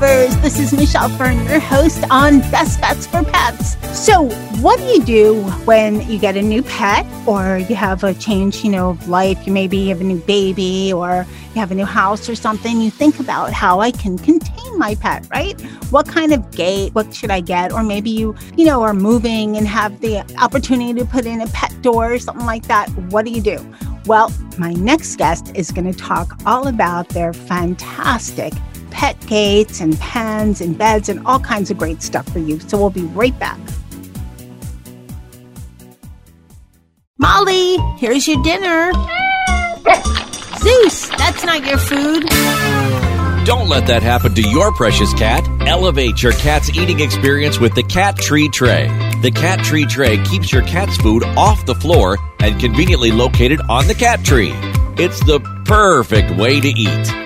Lovers. This is Michelle Fern, your host on Best Bets for Pets. So, what do you do when you get a new pet or you have a change, you know, of life? You maybe have a new baby or you have a new house or something. You think about how I can contain my pet, right? What kind of gate? What should I get? Or maybe you, you know, are moving and have the opportunity to put in a pet door or something like that. What do you do? Well, my next guest is going to talk all about their fantastic pet gates and pens and beds and all kinds of great stuff for you. So we'll be right back. Molly, here's your dinner. Zeus, that's not your food. Don't let that happen to your precious cat. Elevate your cat's eating experience with the Cat Tree Tray. The Cat Tree Tray keeps your cat's food off the floor and conveniently located on the cat tree. It's the perfect way to eat.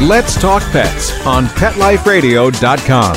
Let's Talk Pets on PetLifeRadio.com.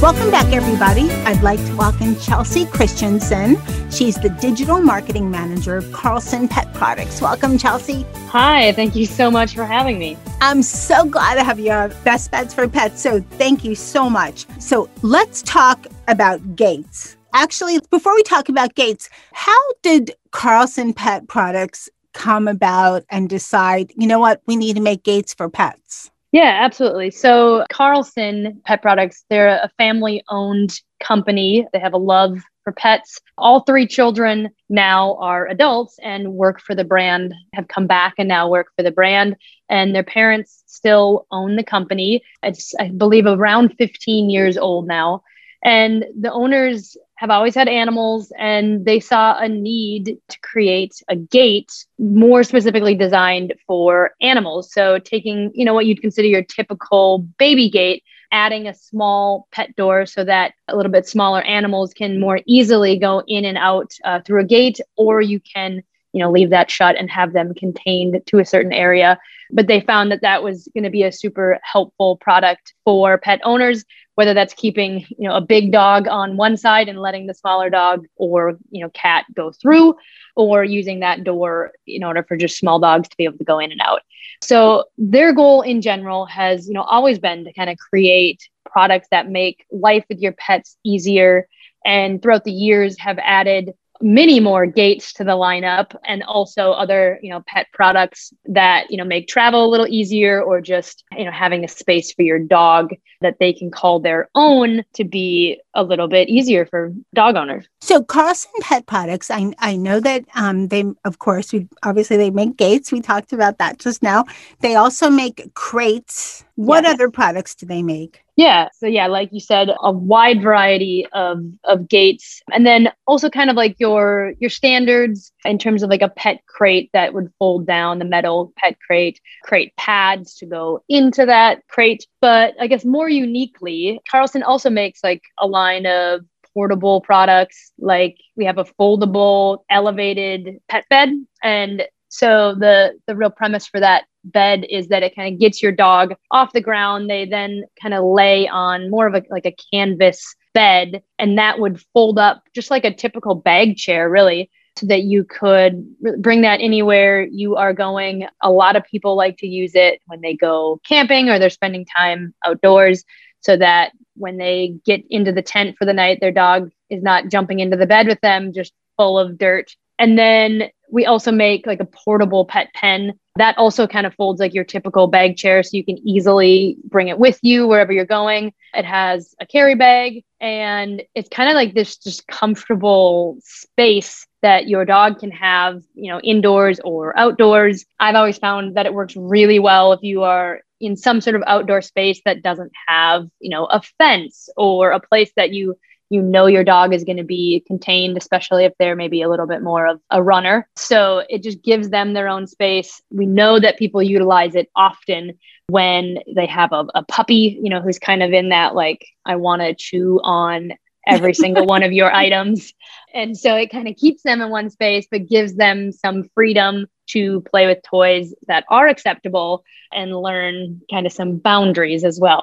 Welcome back, everybody. I'd like to welcome Chelsea Christensen. She's the digital marketing manager of Carlson Pet Products. Welcome, Chelsea. Hi, thank you so much for having me. I'm so glad to have you on Best Bets for Pets. So, thank you so much. So, let's talk about gates. Actually, before we talk about gates, how did Carlson Pet Products come about and decide, you know what, we need to make gates for pets? Yeah, absolutely. So, Carlson Pet Products, they're a family owned company. They have a love for pets. All three children now are adults and work for the brand, have come back and now work for the brand. And their parents still own the company. It's, I believe, around 15 years old now. And the owners have always had animals and they saw a need to create a gate more specifically designed for animals. So taking, you know, what you'd consider your typical baby gate, adding a small pet door so that a little bit smaller animals can more easily go in and out uh, through a gate or you can you know leave that shut and have them contained to a certain area. But they found that that was going to be a super helpful product for pet owners whether that's keeping you know a big dog on one side and letting the smaller dog or you know cat go through or using that door in order for just small dogs to be able to go in and out. So their goal in general has you know always been to kind of create products that make life with your pets easier. And throughout the years have added many more gates to the lineup and also other you know pet products that you know make travel a little easier or just you know having a space for your dog that they can call their own to be a little bit easier for dog owners so carlson pet products i, I know that um, they of course we obviously they make gates we talked about that just now they also make crates what yes. other products do they make yeah. So yeah, like you said, a wide variety of of gates. And then also kind of like your your standards in terms of like a pet crate that would fold down, the metal pet crate, crate pads to go into that crate. But I guess more uniquely, Carlson also makes like a line of portable products like we have a foldable elevated pet bed and so the the real premise for that bed is that it kind of gets your dog off the ground. They then kind of lay on more of a like a canvas bed, and that would fold up just like a typical bag chair, really, so that you could bring that anywhere you are going. A lot of people like to use it when they go camping or they're spending time outdoors, so that when they get into the tent for the night, their dog is not jumping into the bed with them, just full of dirt. And then we also make like a portable pet pen That also kind of folds like your typical bag chair so you can easily bring it with you wherever you're going. It has a carry bag and it's kind of like this just comfortable space that your dog can have, you know, indoors or outdoors. I've always found that it works really well if you are in some sort of outdoor space that doesn't have, you know, a fence or a place that you you know your dog is going to be contained, especially if they're maybe a little bit more of a runner. So it just gives them their own space. We know that people utilize it often when they have a, a puppy, you know, who's kind of in that like, I want to chew on every single one of your items. And so it kind of keeps them in one space, but gives them some freedom to play with toys that are acceptable and learn kind of some boundaries as well.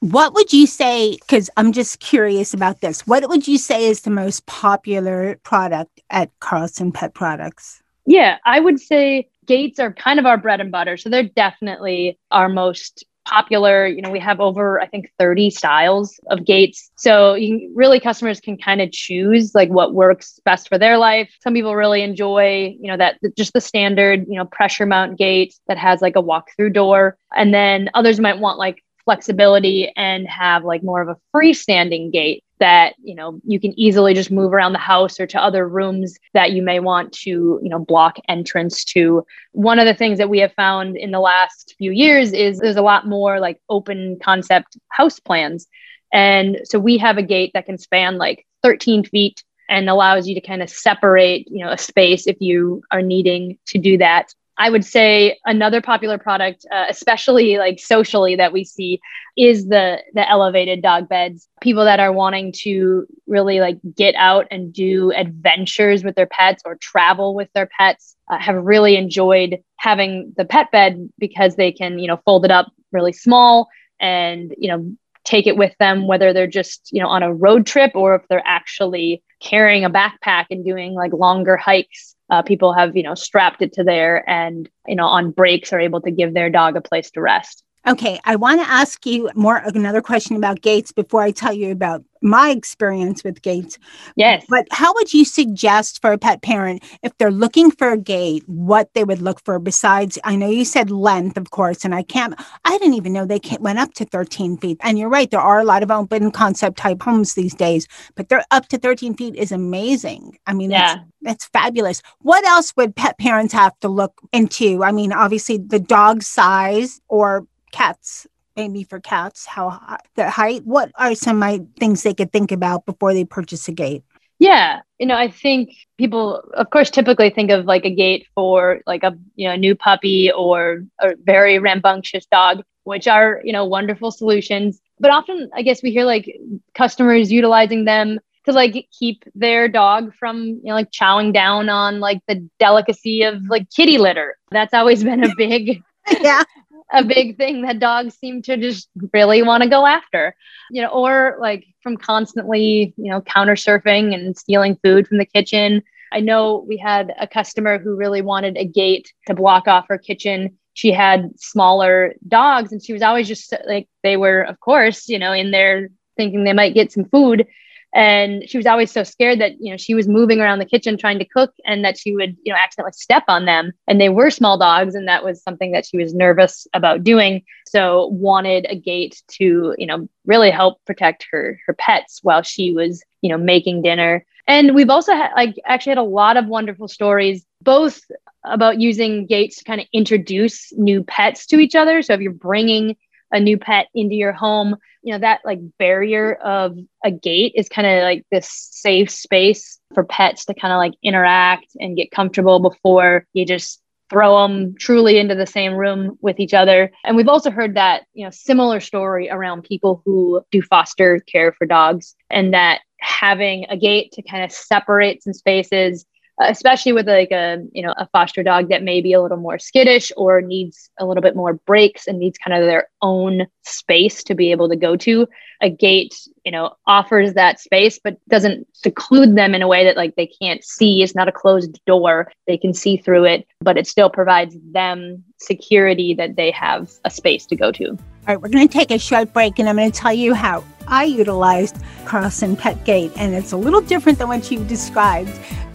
What would you say? Because I'm just curious about this. What would you say is the most popular product at Carlson Pet Products? Yeah, I would say gates are kind of our bread and butter. So they're definitely our most popular. You know, we have over, I think, 30 styles of gates. So you, really customers can kind of choose like what works best for their life. Some people really enjoy, you know, that just the standard, you know, pressure mount gate that has like a walk through door. And then others might want like flexibility and have like more of a freestanding gate that you know you can easily just move around the house or to other rooms that you may want to you know block entrance to. One of the things that we have found in the last few years is there's a lot more like open concept house plans. And so we have a gate that can span like 13 feet and allows you to kind of separate you know a space if you are needing to do that I would say another popular product, uh, especially like socially that we see, is the the elevated dog beds. People that are wanting to really like get out and do adventures with their pets or travel with their pets uh, have really enjoyed having the pet bed because they can you know fold it up really small and you know take it with them whether they're just you know on a road trip or if they're actually carrying a backpack and doing like longer hikes uh, people have you know strapped it to there and you know on breaks are able to give their dog a place to rest Okay, I want to ask you more another question about gates before I tell you about my experience with gates. Yes. But how would you suggest for a pet parent if they're looking for a gate, what they would look for besides? I know you said length, of course, and I can't. I didn't even know they went up to 13 feet. And you're right, there are a lot of open concept type homes these days, but they're up to 13 feet is amazing. I mean, yeah. That's, that's fabulous. What else would pet parents have to look into? I mean, obviously the dog size or cats maybe for cats how their height what are some my things they could think about before they purchase a gate? Yeah you know i think people of course typically think of like a gate for like a you know new puppy or a very rambunctious dog which are you know wonderful solutions. But often i guess we hear like customers utilizing them to like keep their dog from you know like chowing down on like the delicacy of like kitty litter. That's always been a big yeah a big thing that dogs seem to just really want to go after. You know or like from constantly you know counter surfing and stealing food from the kitchen. I know we had a customer who really wanted a gate to block off her kitchen. She had smaller dogs and she was always just like they were of course you know in there thinking they might get some food and she was always so scared that you know she was moving around the kitchen trying to cook and that she would you know accidentally step on them. And they were small dogs and that was something that she was nervous about doing. So wanted a gate to you know really help protect her her pets while she was you know making dinner. And we've also had like actually had a lot of wonderful stories both about using gates to kind of introduce new pets to each other. So if you're bringing a new pet into your home you know that like barrier of a gate is kind of like this safe space for pets to kind of like interact and get comfortable before you just throw them truly into the same room with each other. And we've also heard that you know similar story around people who do foster care for dogs and that having a gate to kind of separate some spaces Uh, especially with like a you know a foster dog that may be a little more skittish or needs a little bit more breaks and needs kind of their own space to be able to go to a gate you know offers that space but doesn't seclude them in a way that like they can't see. It's not a closed door. They can see through it but it still provides them security that they have a space to go to. All right, we're going to take a short break and I'm going to tell you how I utilized Carlson Pet Gate, and it's a little different than what you described.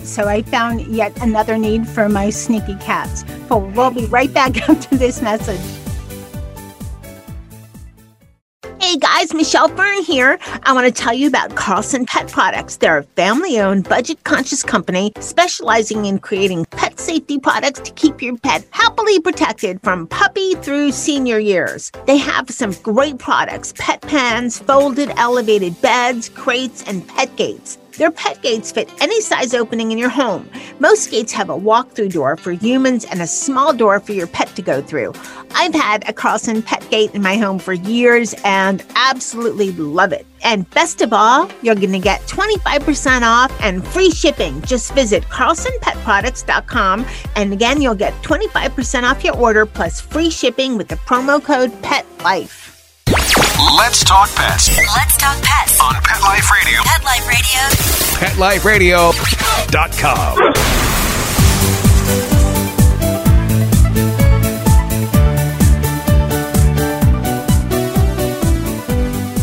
So I found yet another need for my sneaky cats. But we'll be right back after this message. Hey guys, Michelle Fern here. I want to tell you about Carlson Pet Products. They're a family owned, budget conscious company specializing in creating pet safety products to keep your pet happily protected from puppy through senior years. They have some great products pet pens, folded elevated beds, crates, and pet gates. Their pet gates fit any size opening in your home. Most gates have a walk-through door for humans and a small door for your pet to go through. I've had a Carlson pet gate in my home for years and absolutely love it. And best of all, you're going to get 25% off and free shipping. Just visit carlsonpetproducts.com and again, you'll get 25% off your order plus free shipping with the promo code PETLIFE. Let's talk pets Let's talk pets. on Pet Life Radio. Pet Life Radio. PetLifeRadio.com.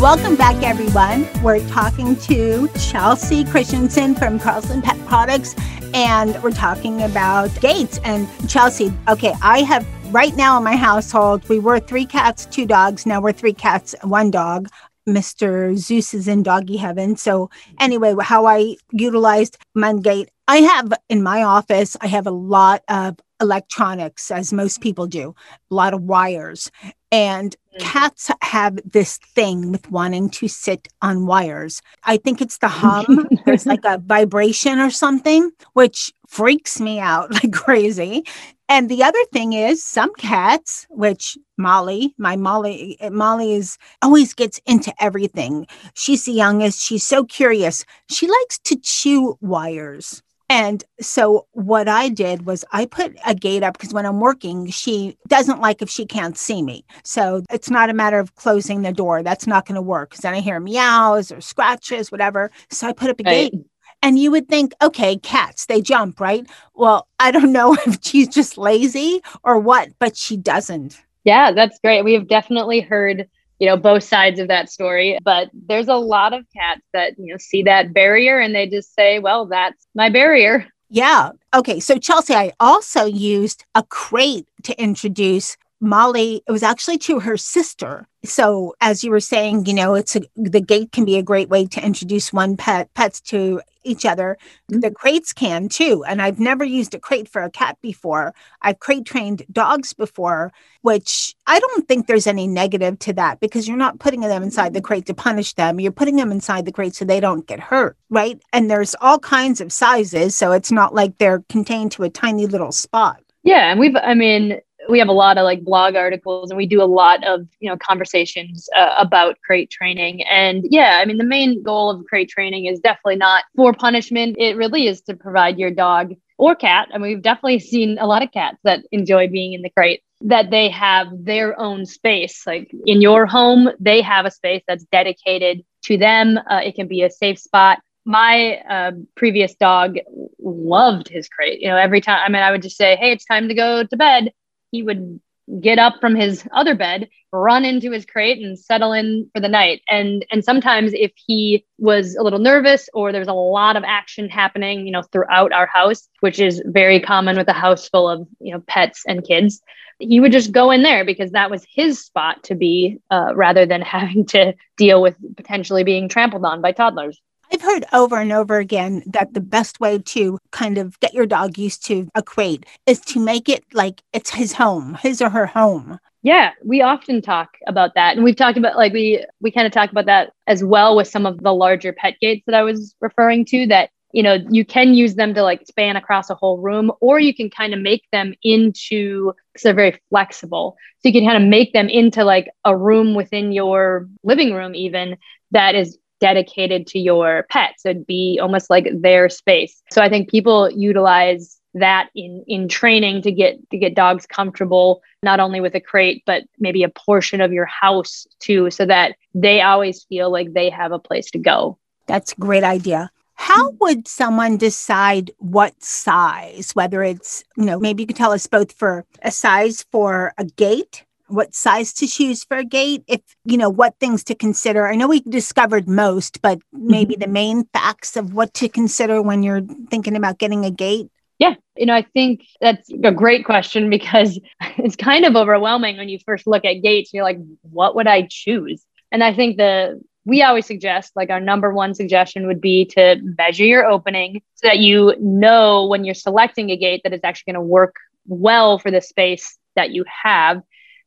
Welcome back, everyone. We're talking to Chelsea Christensen from Carlson Pet Products, and we're talking about gates. And Chelsea, okay, I have right now in my household, we were three cats, two dogs. Now we're three cats, one dog. Mr. Zeus is in doggy heaven. So, anyway, how I utilized my gate, I have in my office, I have a lot of electronics, as most people do, a lot of wires. And mm. cats have this thing with wanting to sit on wires. I think it's the hum. There's like a vibration or something, which freaks me out like crazy. And the other thing is some cats, which Molly, my Molly, Molly is always gets into everything. She's the youngest. She's so curious. She likes to chew wires. And so what I did was I put a gate up because when I'm working, she doesn't like if she can't see me. So it's not a matter of closing the door. That's not going to work because then I hear meows or scratches, whatever. So I put up a Right. gate. And you would think, okay, cats, they jump, right? Well, I don't know if she's just lazy or what, but she doesn't. Yeah, that's great. We have definitely heard, you know, both sides of that story, but there's a lot of cats that, you know, see that barrier and they just say, well, that's my barrier. Yeah. Okay. So, Chelsea, I also used a crate to introduce Molly. It was actually to her sister. So, as you were saying, you know, it's a, the gate can be a great way to introduce one pet pets to each other. Mm-hmm. The crates can too. And I've never used a crate for a cat before. I've crate trained dogs before, which I don't think there's any negative to that because you're not putting them inside the mm-hmm. crate to punish them. You're putting them inside the crate so they don't get hurt, right? And there's all kinds of sizes. So it's not like they're contained to a tiny little spot. Yeah. And we've, I mean, we have a lot of like blog articles and we do a lot of, you know, conversations uh, about crate training. And yeah, I mean, the main goal of crate training is definitely not for punishment. It really is to provide your dog or cat. I mean, we've definitely seen a lot of cats that enjoy being in the crate that they have their own space. Like in your home, they have a space that's dedicated to them. Uh, it can be a safe spot. My uh, previous dog loved his crate. You know, every time, I mean, I would just say, hey, it's time to go to bed. He would get up from his other bed, run into his crate and settle in for the night. And and sometimes if he was a little nervous or there was a lot of action happening, you know, throughout our house, which is very common with a house full of, you know, pets and kids, he would just go in there because that was his spot to be uh, rather than having to deal with potentially being trampled on by toddlers. I've heard over and over again that the best way to kind of get your dog used to a crate is to make it like it's his home, his or her home. Yeah, we often talk about that. And we've talked about like we we kind of talk about that as well with some of the larger pet gates that I was referring to that you know, you can use them to like span across a whole room or you can kind of make them into because they're very flexible. So you can kind of make them into like a room within your living room even that is dedicated to your pet. So it'd be almost like their space. So I think people utilize that in in training to get to get dogs comfortable not only with a crate but maybe a portion of your house too so that they always feel like they have a place to go That's a great idea. How mm-hmm. would someone decide what size, whether it's, you know, maybe you could tell us both for a size for a gate, what size to choose for a gate? If, you know, what things to consider? I know we discovered most, but maybe mm-hmm. the main facts of what to consider when you're thinking about getting a gate? Yeah, you know, I think that's a great question because it's kind of overwhelming when you first look at gates. You're like, what would I choose? And I think the we always suggest like our number one suggestion would be to measure your opening so that you know when you're selecting a gate that it's actually going to work well for the space that you have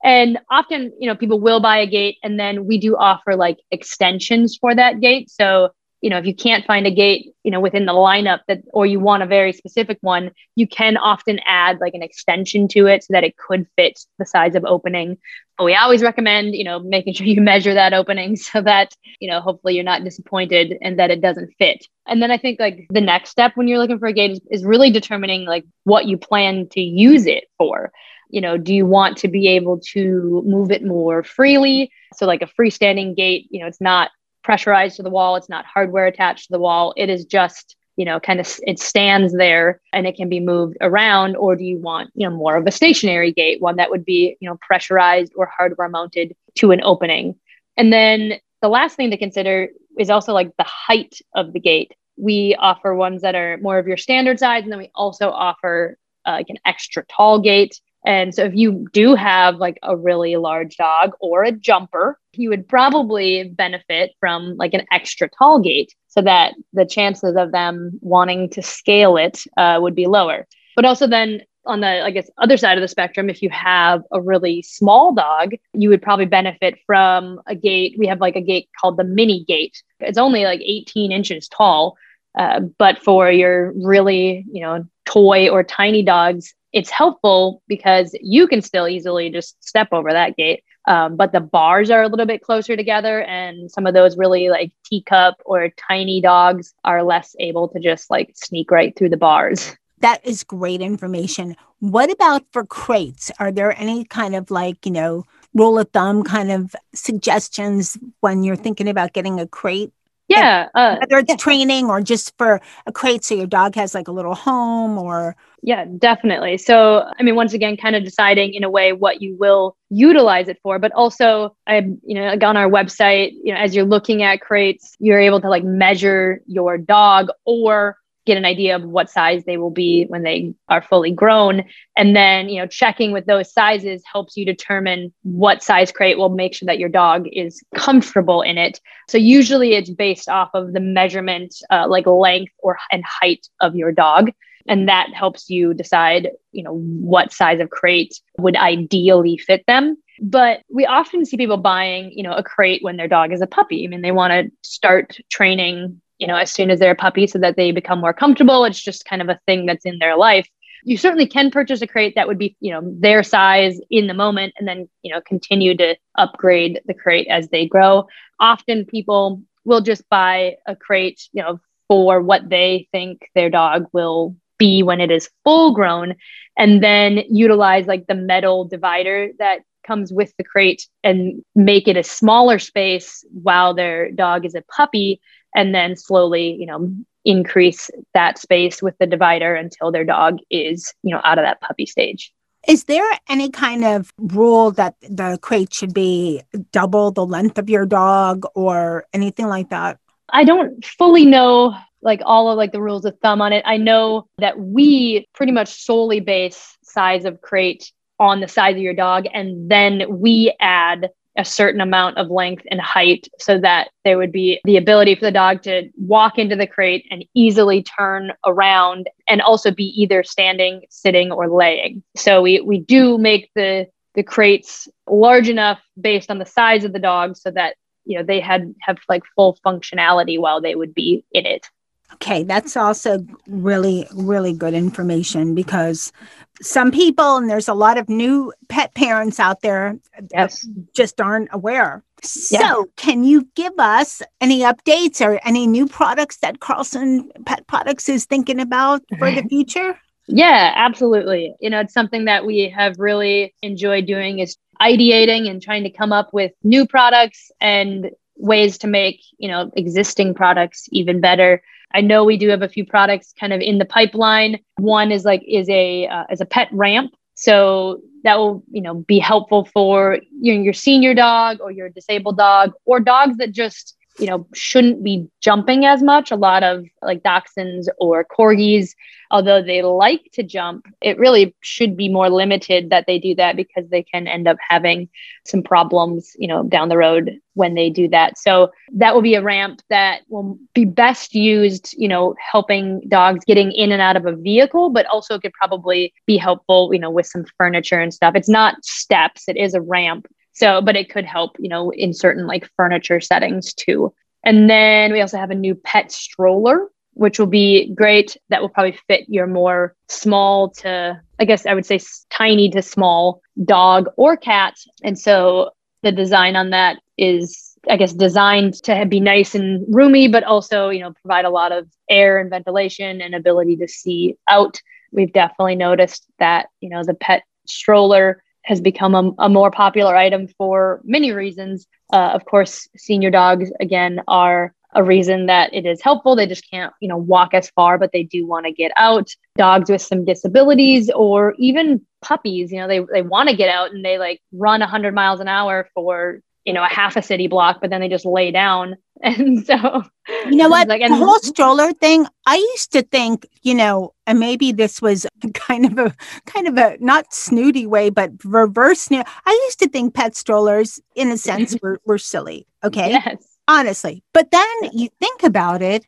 and often you know people will buy a gate and then we do offer like extensions for that gate. So you know if you can't find a gate you know within the lineup that or you want a very specific one you can often add like an extension to it so that it could fit the size of opening. But we always recommend you know making sure you measure that opening so that you know hopefully you're not disappointed and that it doesn't fit. And then i think like the next step when you're looking for a gate is, is really determining like what you plan to use it for. You know do you want to be able to move it more freely? So like a freestanding gate you know it's not pressurized to the wall. It's not hardware attached to the wall. It is just, you know, kind of it stands there and it can be moved around. Or do you want, you know, more of a stationary gate, one that would be, you know, pressurized or hardware mounted to an opening? And then the last thing to consider is also like the height of the gate. We offer ones that are more of your standard size, and then we also offer uh, like an extra tall gate and so if you do have like a really large dog or a jumper, you would probably benefit from like an extra tall gate so that the chances of them wanting to scale it uh, would be lower. But also then on the I guess other side of the spectrum, if you have a really small dog, you would probably benefit from a gate. We have like a gate called the mini gate. It's only like 18 inches tall. Uh, but for your really, you know, toy or tiny dogs, it's helpful because you can still easily just step over that gate. Um, but the bars are a little bit closer together, and some of those really like teacup or tiny dogs are less able to just like sneak right through the bars. That is great information. What about for crates? Are there any kind of like, you know, rule of thumb kind of suggestions when you're thinking about getting a crate? Yeah. Uh, whether it's yeah. training or just for a crate so your dog has like a little home or. Yeah, definitely. So, I mean, once again, kind of deciding in a way what you will utilize it for, but also, I, you know, like on our website, you know, as you're looking at crates, you're able to like measure your dog or get an idea of what size they will be when they are fully grown. And then you know checking with those sizes helps you determine what size crate will make sure that your dog is comfortable in it. So usually it's based off of the measurement uh, like length or and height of your dog. And that helps you decide you know what size of crate would ideally fit them. But we often see people buying you know a crate when their dog is a puppy. I mean they want to start training you know, as soon as they're a puppy so that they become more comfortable. It's just kind of a thing that's in their life. You certainly can purchase a crate that would be, you know, their size in the moment and then, you know, continue to upgrade the crate as they grow. Often people will just buy a crate, you know, for what they think their dog will be when it is full grown and then utilize like the metal divider that comes with the crate and make it a smaller space while their dog is a puppy and then slowly, you know, increase that space with the divider until their dog is, you know, out of that puppy stage. Is there any kind of rule that the crate should be double the length of your dog or anything like that? I don't fully know like all of like the rules of thumb on it. I know that we pretty much solely base size of crate on the size of your dog and then we add a certain amount of length and height so that there would be the ability for the dog to walk into the crate and easily turn around and also be either standing, sitting, or laying. So we, we do make the, the crates large enough based on the size of the dog so that you know they had have like full functionality while they would be in it. Okay, that's also really, really good information because some people, and there's a lot of new pet parents out there, yes. just aren't aware. So, can you give us any updates or any new products that Carlson Pet Products is thinking about for the future? Yeah, absolutely. You know, it's something that we have really enjoyed doing is ideating and trying to come up with new products and ways to make, you know, existing products even better. I know we do have a few products kind of in the pipeline. One is like is a uh, is a pet ramp. So that will, you know, be helpful for your, your senior dog or your disabled dog or dogs that just you know shouldn't be jumping as much. A lot of like dachshunds or corgis although they like to jump it really should be more limited that they do that because they can end up having some problems you know down the road when they do that. So that will be a ramp that will be best used you know helping dogs getting in and out of a vehicle but also could probably be helpful you know with some furniture and stuff. It's not steps. It is a ramp so, but it could help, you know, in certain like furniture settings too. And then we also have a new pet stroller, which will be great. That will probably fit your more small to, I guess I would say tiny to small dog or cat. And so the design on that is I guess designed to be nice and roomy, but also, you know, provide a lot of air and ventilation and ability to see out. We've definitely noticed that, you know, the pet stroller has become a, a more popular item for many reasons. Uh, of course, senior dogs, again, are a reason that it is helpful. They just can't, you know, walk as far, but they do want to get out. Dogs with some disabilities or even puppies, you know, they, they want to get out and they like run 100 miles an hour for you know, a half a city block, but then they just lay down. And so, you know what? Like, the whole stroller thing, I used to think, you know, and maybe this was kind of a kind of a not snooty way, but reverse. I used to think pet strollers, in a sense, were, were silly. Okay. Yes. Honestly. But then you think about it,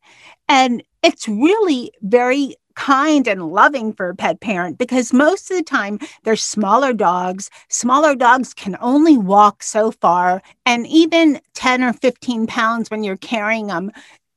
and it's really very kind and loving for a pet parent because most of the time they're smaller dogs. Smaller dogs can only walk so far. And even 10 or 15 pounds when you're carrying them,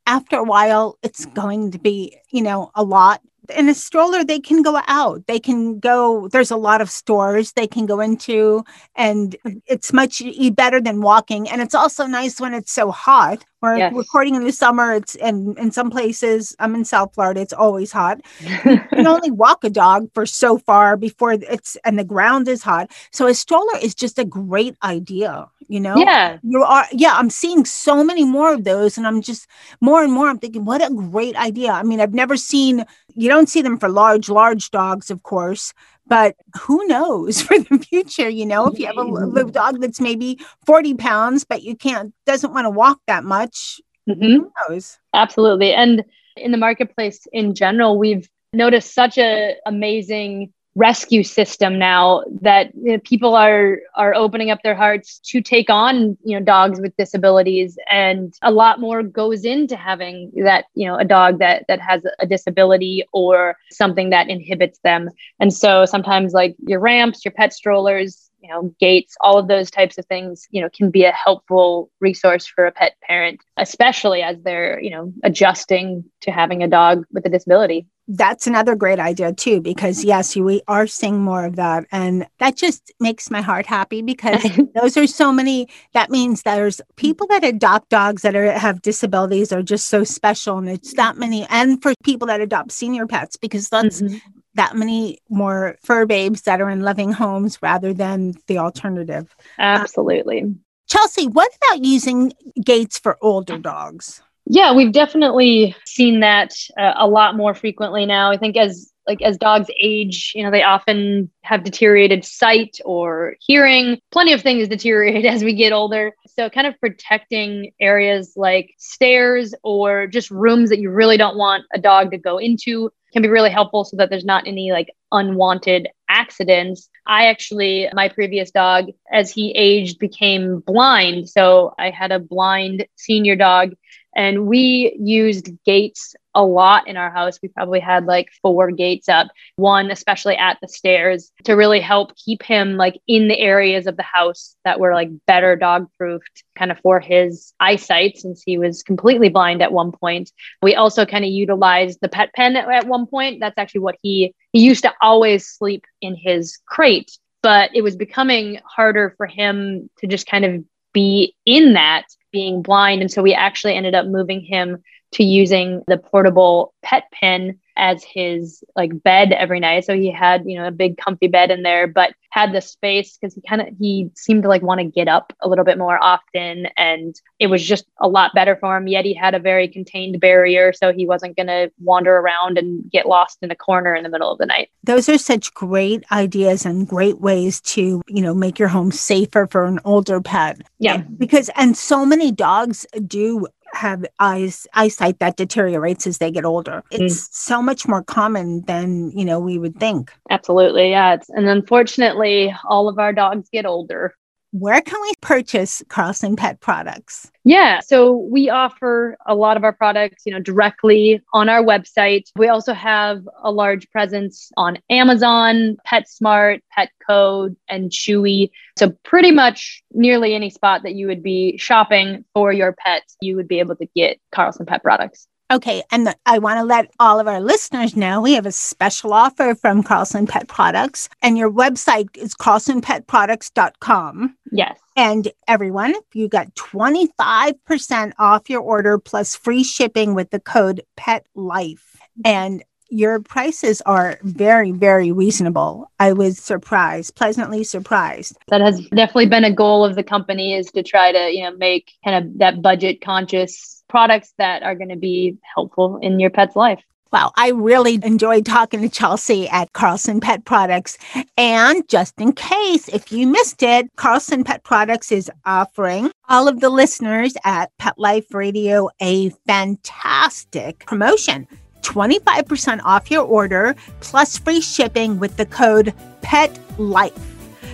after a while, it's going to be, you know, a lot in a stroller they can go out. They can go there's a lot of stores they can go into and it's much better than walking. And it's also nice when it's so hot. We're yes. recording in the summer. It's and in some places i'm in south florida it's always hot. You can only walk a dog for so far before it's and the ground is hot. So a stroller is just a great idea you know? Yeah. You are yeah i'm seeing so many more of those and i'm just more and more i'm thinking what a great idea. I mean i've never seen you don't see them for large large dogs of course but who knows for the future you know if you have a, a mm-hmm. dog that's maybe 40 pounds but you can't doesn't want to walk that much mm-hmm. who knows absolutely and in the marketplace in general we've noticed such a amazing rescue system now that people are are opening up their hearts to take on you know dogs with disabilities. And a lot more goes into having that you know a dog that that has a disability or something that inhibits them. And so sometimes like your ramps your pet strollers you know gates all of those types of things you know can be a helpful resource for a pet parent especially as they're you know adjusting to having a dog with a disability. That's another great idea too because mm-hmm. yes we are seeing more of that and that just makes my heart happy because those are so many that means there's mm-hmm. people that adopt dogs that are have disabilities are just so special and it's that mm-hmm. many and for people that adopt senior pets because that's mm-hmm. That many more fur babes that are in loving homes rather than the alternative absolutely uh, chelsea what about using gates for older dogs yeah, we've definitely seen that uh, a lot more frequently now. I think as like as dogs age, you know, they often have deteriorated sight or hearing. Plenty of things deteriorate as we get older. So kind of protecting areas like stairs or just rooms that you really don't want a dog to go into can be really helpful so that there's not any like unwanted accidents. I actually, my previous dog, as he aged, became blind. So I had a blind senior dog and we used gates a lot in our house. We probably had like four gates up, one especially at the stairs to really help keep him like in the areas of the house that were like better dog proofed kind of for his eyesight since he was completely blind at one point. We also kind of utilized the pet pen at, at one point. That's actually what he he used to always sleep in his crate, but it was becoming harder for him to just kind of be in that being blind. And so we actually ended up moving him to using the portable pet pen as his like bed every night. So he had, you know, a big comfy bed in there, but had the space because he kind of he seemed to like want to get up a little bit more often and it was just a lot better for him. Yet he had a very contained barrier, so he wasn't gonna wander around and get lost in a corner in the middle of the night. Those are such great ideas and great ways to, you know, make your home safer for an older pet. Yeah. Because and so many dogs do have eyes eyesight that deteriorates as they get older. It's mm. so much more common than you know we would think. Absolutely, yeah. It's, and unfortunately, all of our dogs get older where can we purchase Carlson Pet products? Yeah, so we offer a lot of our products, you know, directly on our website. We also have a large presence on Amazon, PetSmart, Petco, and Chewy. So pretty much nearly any spot that you would be shopping for your pet, you would be able to get Carlson Pet products. Okay. And the, I want to let all of our listeners know we have a special offer from Carlson Pet Products, and your website is carlsonpetproducts.com. Yes. And everyone, you got 25% off your order plus free shipping with the code PET LIFE. And your prices are very, very reasonable. I was surprised, pleasantly surprised. That has definitely been a goal of the company is to try to, you know, make kind of that budget conscious products that are going to be helpful in your pet's life. Wow, I really enjoyed talking to Chelsea at Carlson Pet Products. And just in case, if you missed it, Carlson Pet Products is offering all of the listeners at Pet Life Radio a fantastic promotion 25% off your order plus free shipping with the code PETLIFE.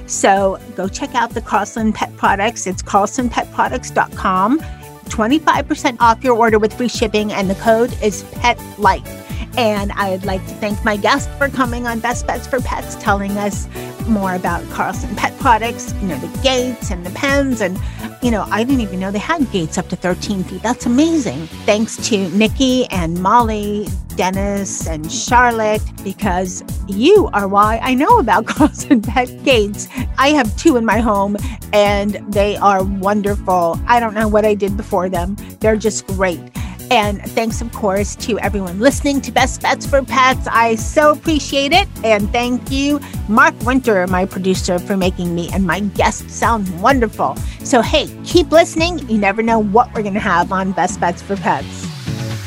So go check out the Carlson Pet Products. It's carlsonpetproducts.com 25% off your order with free shipping, and the code is PET LIFE. And I'd like to thank my guest for coming on Best Bets for Pets, telling us more about Carlson pet products, you know, the gates and the pens. And, you know, I didn't even know they had gates up to 13 feet. That's amazing. Thanks to Nikki and Molly, Dennis and Charlotte, because you are why I know about Carlson pet gates. I have two in my home and they are wonderful. I don't know what I did before them. They're just great. And thanks, of course, to everyone listening to Best Bets for Pets. I so appreciate it. And thank you, Mark Winter, my producer, for making me and my guests sound wonderful. So, hey, keep listening. You never know what we're going to have on Best Bets for Pets.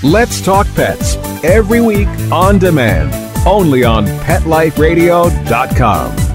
Let's Talk Pets every week on demand, only on PetLifeRadio.com.